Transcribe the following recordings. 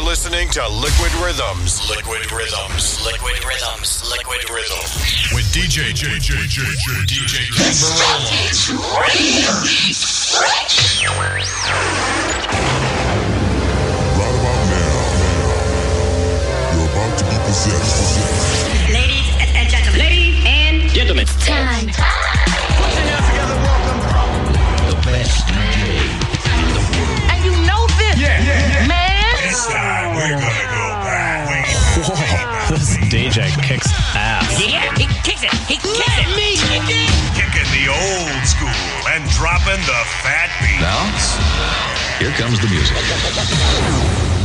You're listening to Liquid Rhythms. Liquid Rhythms. Liquid Rhythms. Liquid Rhythms. With DJ JJJJ DJ Right about now, you're about to be possessed. Ladies and gentlemen. Ladies and gentlemen. Time. time. kiss it. He kiss Let it. me kick it. Kicking the old school and dropping the fat beat. Now, here comes the music.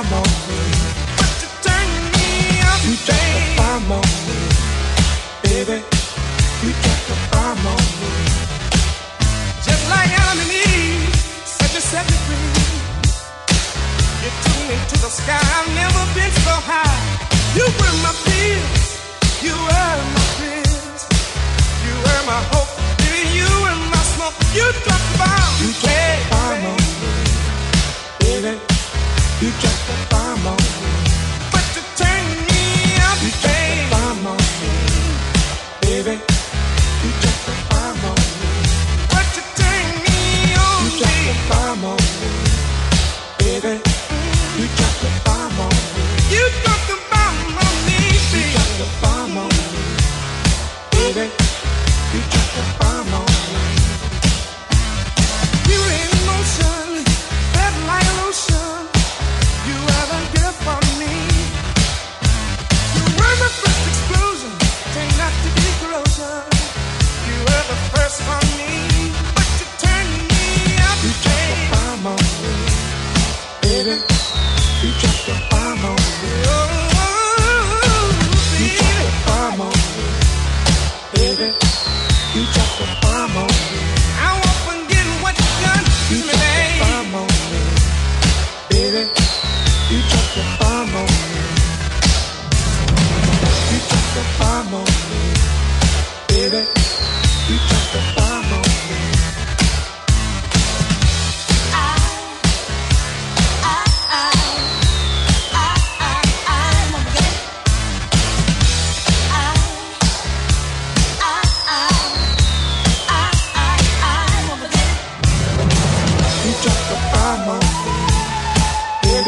I'm on.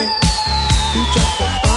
baby. You just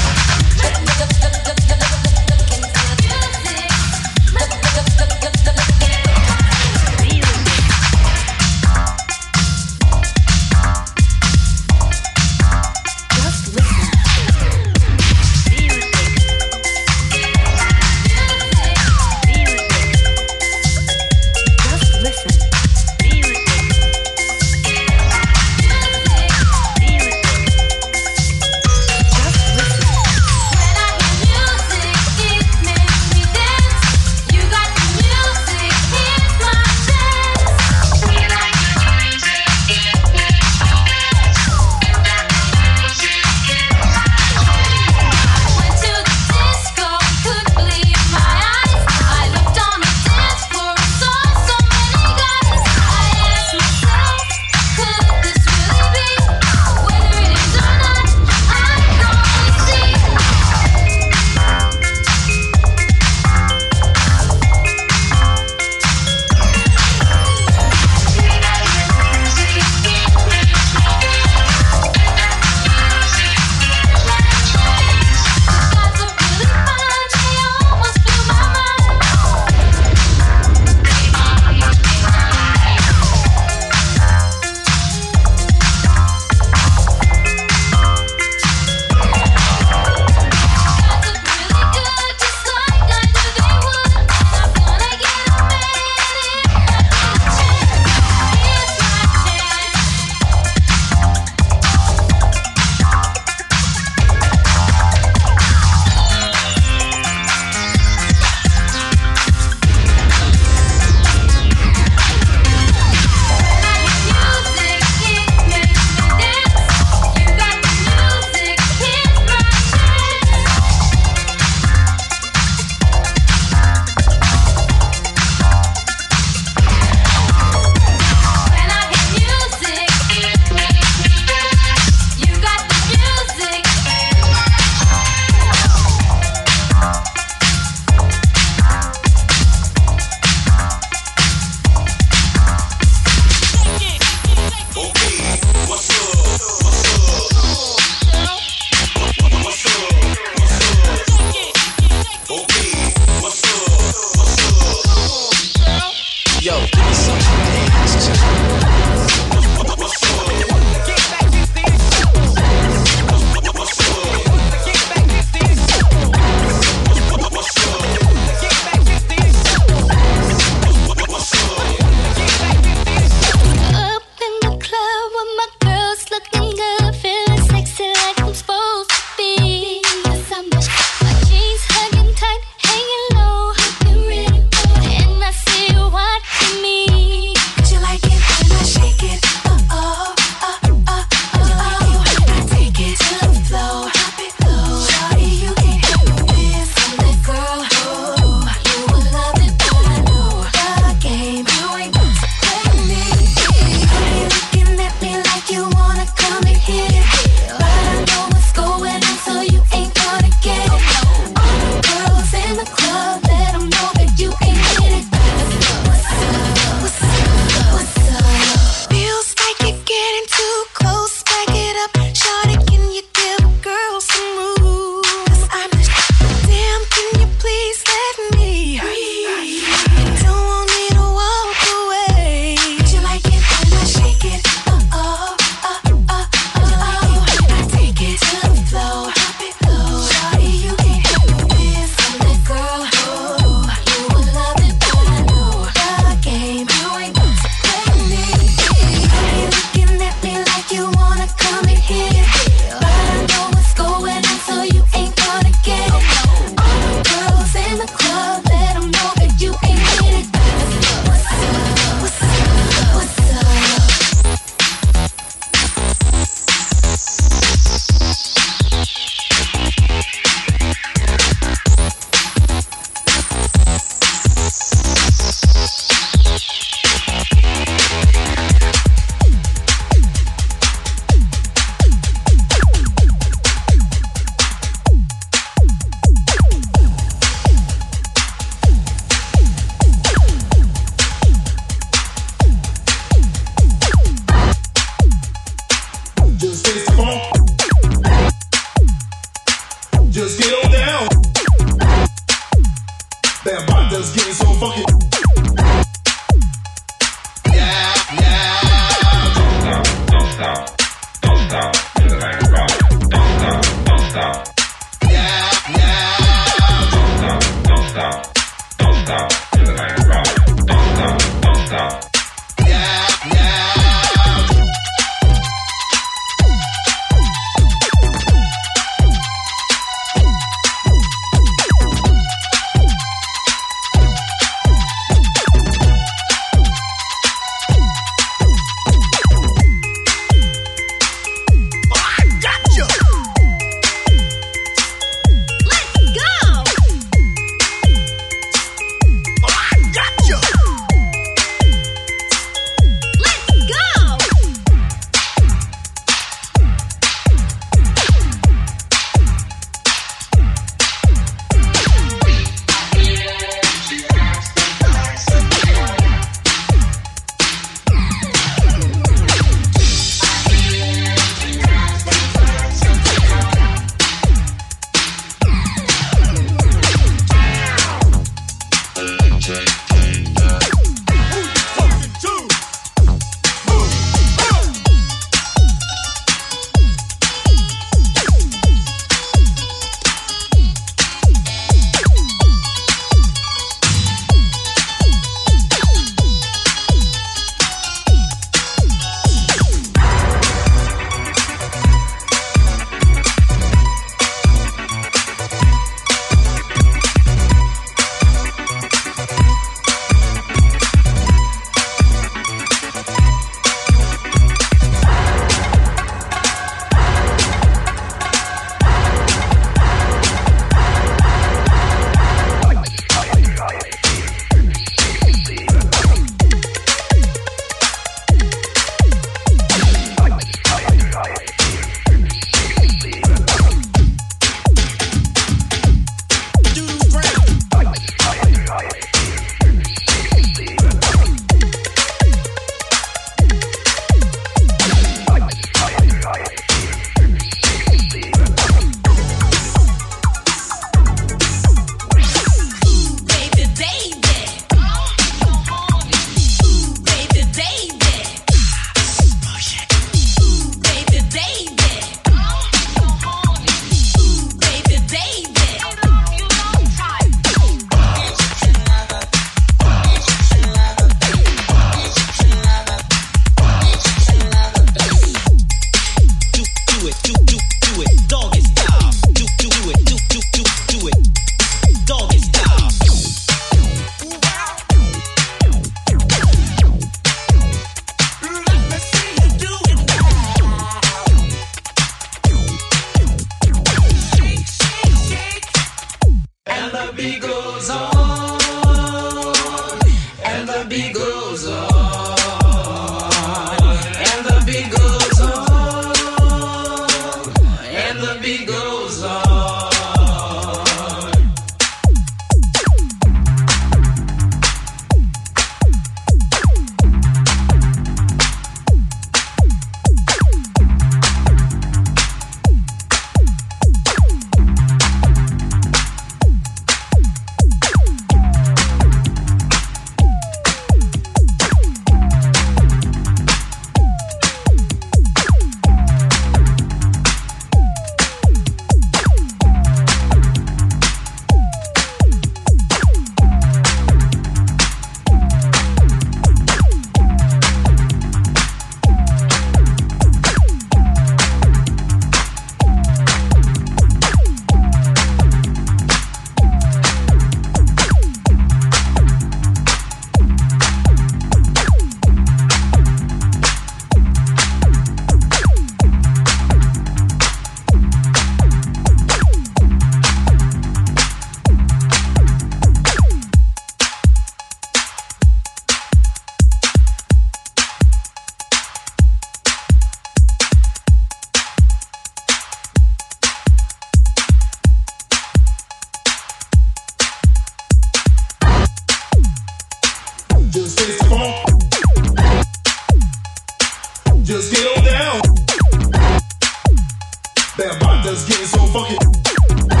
Bartender's getting so funky.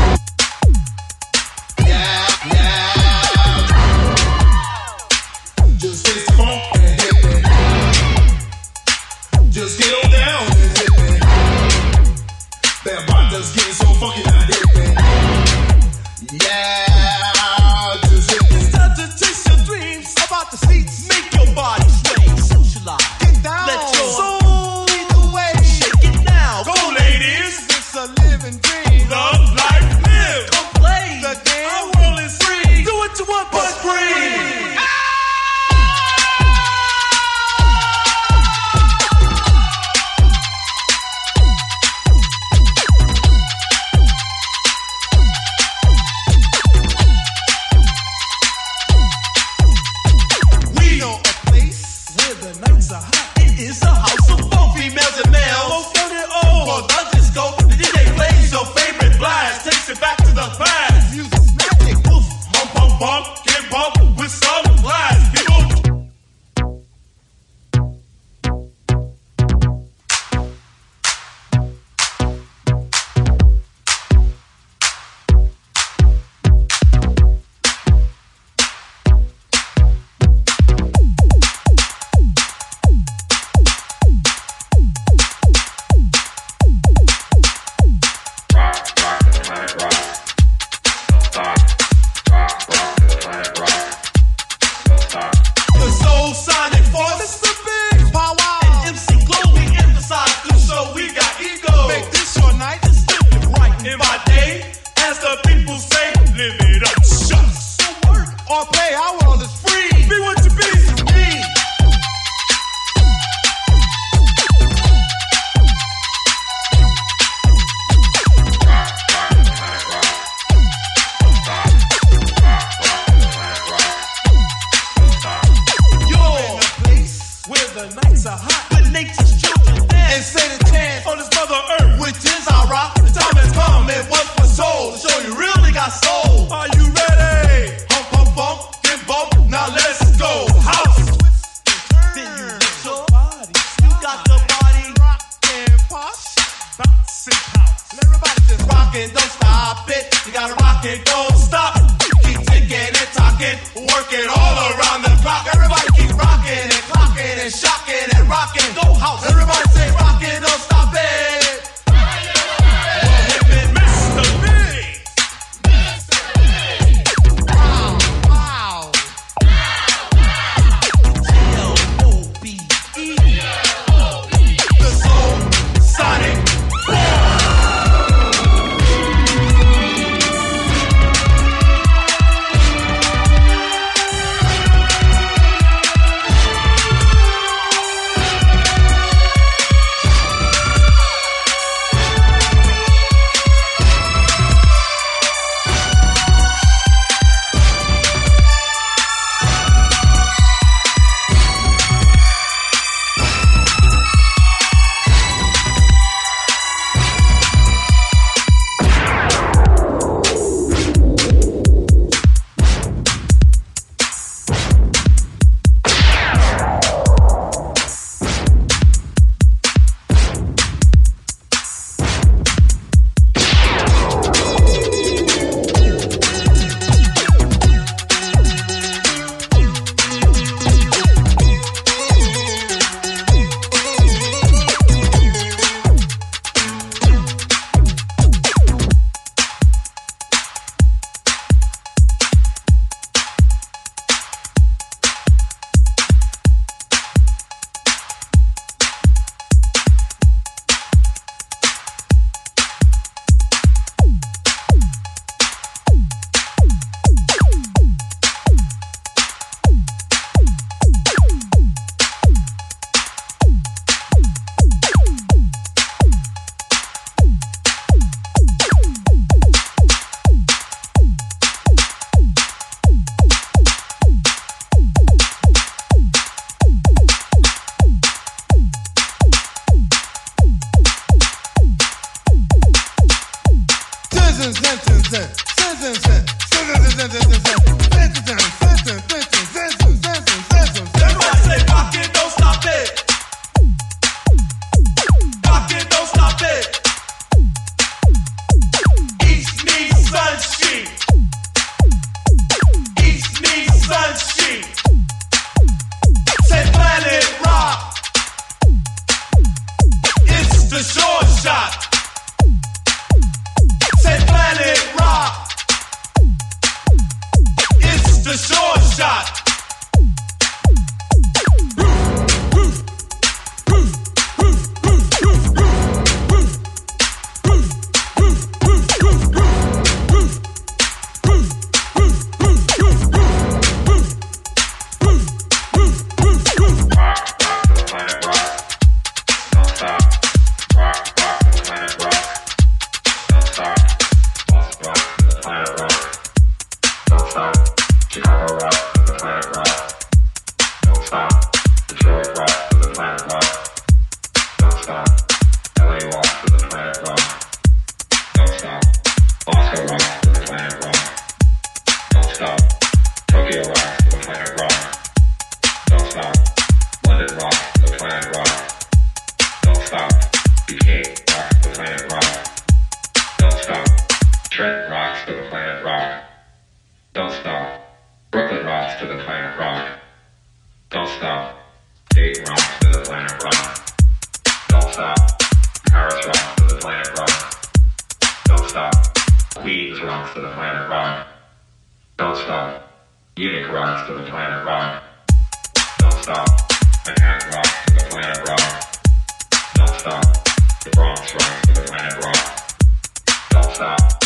Stop.